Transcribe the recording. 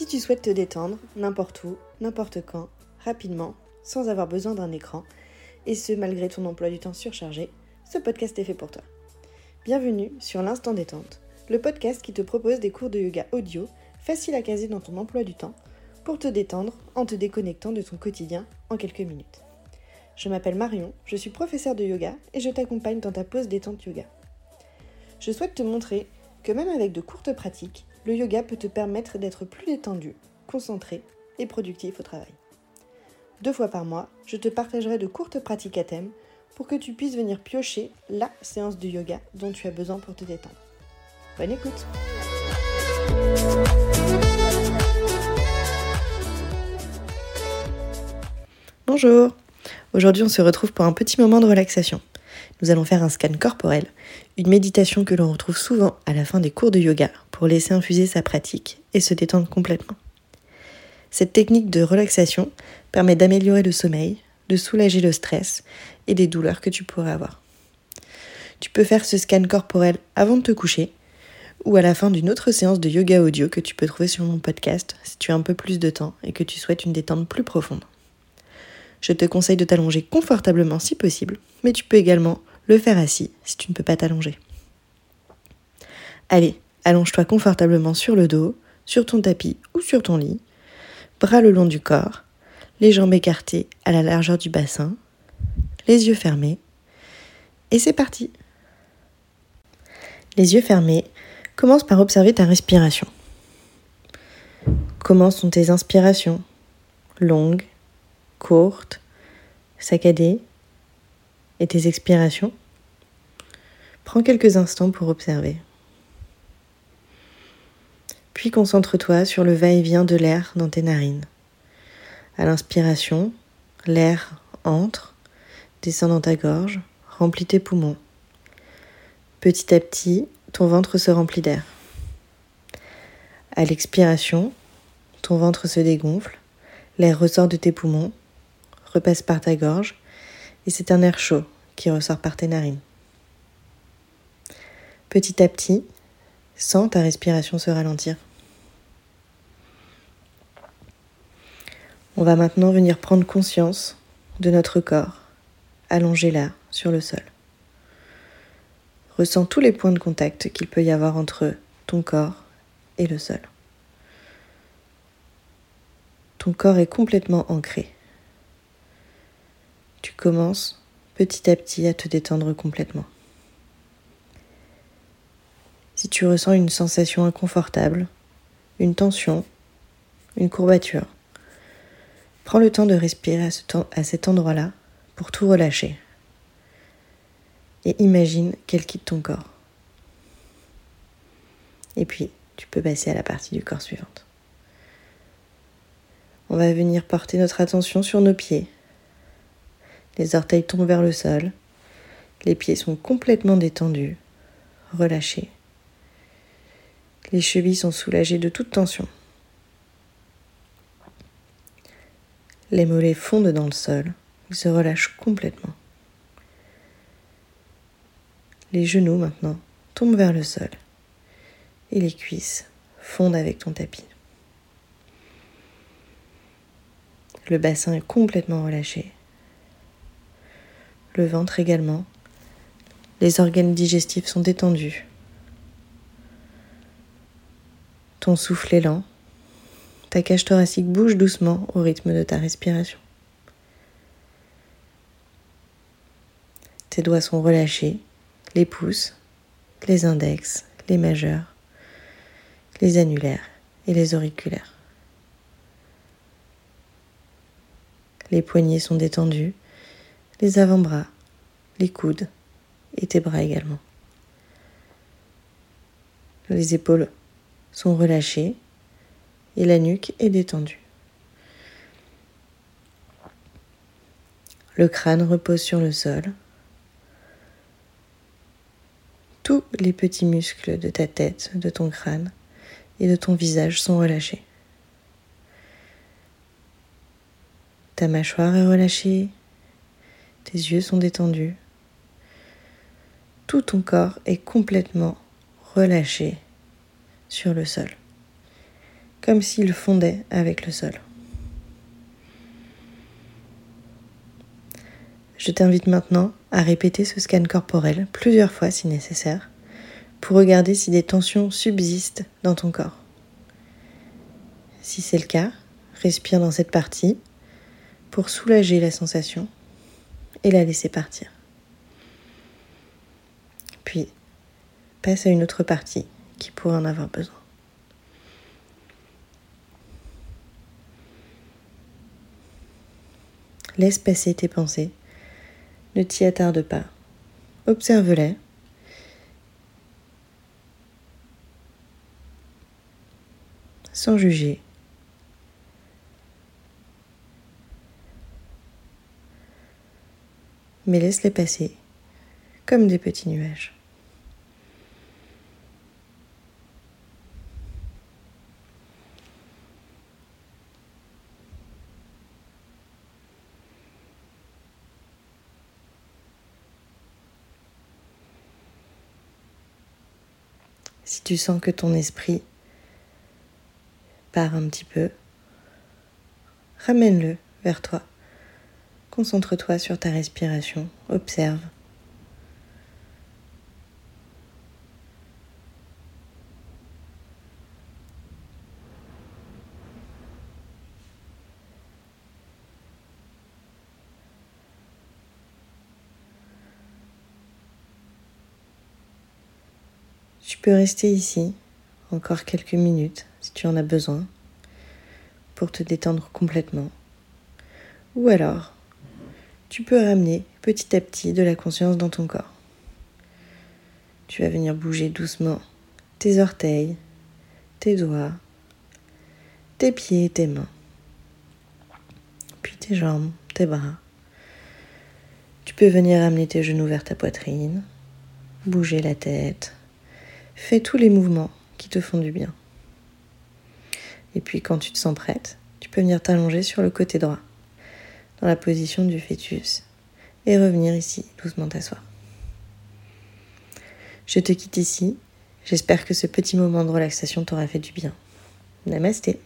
Si tu souhaites te détendre, n'importe où, n'importe quand, rapidement, sans avoir besoin d'un écran, et ce malgré ton emploi du temps surchargé, ce podcast est fait pour toi. Bienvenue sur l'Instant Détente, le podcast qui te propose des cours de yoga audio faciles à caser dans ton emploi du temps pour te détendre en te déconnectant de ton quotidien en quelques minutes. Je m'appelle Marion, je suis professeure de yoga et je t'accompagne dans ta pause détente yoga. Je souhaite te montrer que même avec de courtes pratiques, le yoga peut te permettre d'être plus détendu, concentré et productif au travail. Deux fois par mois, je te partagerai de courtes pratiques à thème pour que tu puisses venir piocher la séance de yoga dont tu as besoin pour te détendre. Bonne écoute Bonjour Aujourd'hui on se retrouve pour un petit moment de relaxation. Nous allons faire un scan corporel, une méditation que l'on retrouve souvent à la fin des cours de yoga pour laisser infuser sa pratique et se détendre complètement. Cette technique de relaxation permet d'améliorer le sommeil, de soulager le stress et les douleurs que tu pourrais avoir. Tu peux faire ce scan corporel avant de te coucher ou à la fin d'une autre séance de yoga audio que tu peux trouver sur mon podcast si tu as un peu plus de temps et que tu souhaites une détente plus profonde. Je te conseille de t'allonger confortablement si possible, mais tu peux également le faire assis si tu ne peux pas t'allonger. Allez, Allonge-toi confortablement sur le dos, sur ton tapis ou sur ton lit, bras le long du corps, les jambes écartées à la largeur du bassin, les yeux fermés. Et c'est parti Les yeux fermés, commence par observer ta respiration. Comment sont tes inspirations? Longues, courtes, saccadées Et tes expirations? Prends quelques instants pour observer. Puis concentre-toi sur le va-et-vient de l'air dans tes narines. À l'inspiration, l'air entre, descend dans ta gorge, remplit tes poumons. Petit à petit, ton ventre se remplit d'air. À l'expiration, ton ventre se dégonfle, l'air ressort de tes poumons, repasse par ta gorge, et c'est un air chaud qui ressort par tes narines. Petit à petit, sens ta respiration se ralentir. On va maintenant venir prendre conscience de notre corps, allongé là, sur le sol. Ressens tous les points de contact qu'il peut y avoir entre ton corps et le sol. Ton corps est complètement ancré. Tu commences petit à petit à te détendre complètement. Si tu ressens une sensation inconfortable, une tension, une courbature, Prends le temps de respirer à, cet endroit-là pour tout relâcher. Et imagine qu'elle quitte ton corps. Et puis, tu peux passer à la partie du corps suivante. On va venir porter notre attention sur nos pieds. Les orteils tombent vers le sol. Les pieds sont complètement détendus, relâchés. Les chevilles sont soulagées de toute tension. Les mollets fondent dans le sol, ils se relâchent complètement. Les genoux maintenant tombent vers le sol et les cuisses fondent avec ton tapis. Le bassin est complètement relâché. Le ventre également. Les organes digestifs sont détendus. Ton souffle est lent ta cage thoracique bouge doucement au rythme de ta respiration. Tes doigts sont relâchés, les pouces, les index, les majeurs, les annulaires et les auriculaires. Les poignets sont détendus, les avant-bras, les coudes et tes bras également. Les épaules sont relâchées et la nuque est détendue. Le crâne repose sur le sol. Tous les petits muscles de ta tête, de ton crâne et de ton visage sont relâchés. Ta mâchoire est relâchée, tes yeux sont détendus. Tout ton corps est complètement relâché sur le sol comme s'il fondait avec le sol. Je t'invite maintenant à répéter ce scan corporel plusieurs fois si nécessaire pour regarder si des tensions subsistent dans ton corps. Si c'est le cas, respire dans cette partie pour soulager la sensation et la laisser partir. Puis, passe à une autre partie qui pourrait en avoir besoin. Laisse passer tes pensées, ne t'y attarde pas, observe-les. sans juger. Mais laisse-les passer comme des petits nuages. Si tu sens que ton esprit part un petit peu, ramène-le vers toi. Concentre-toi sur ta respiration, observe. Tu peux rester ici encore quelques minutes si tu en as besoin pour te détendre complètement. Ou alors, tu peux ramener petit à petit de la conscience dans ton corps. Tu vas venir bouger doucement tes orteils, tes doigts, tes pieds tes mains, puis tes jambes, tes bras. Tu peux venir amener tes genoux vers ta poitrine, bouger la tête, Fais tous les mouvements qui te font du bien. Et puis quand tu te sens prête, tu peux venir t'allonger sur le côté droit, dans la position du fœtus, et revenir ici, doucement t'asseoir. Je te quitte ici. J'espère que ce petit moment de relaxation t'aura fait du bien. Namasté.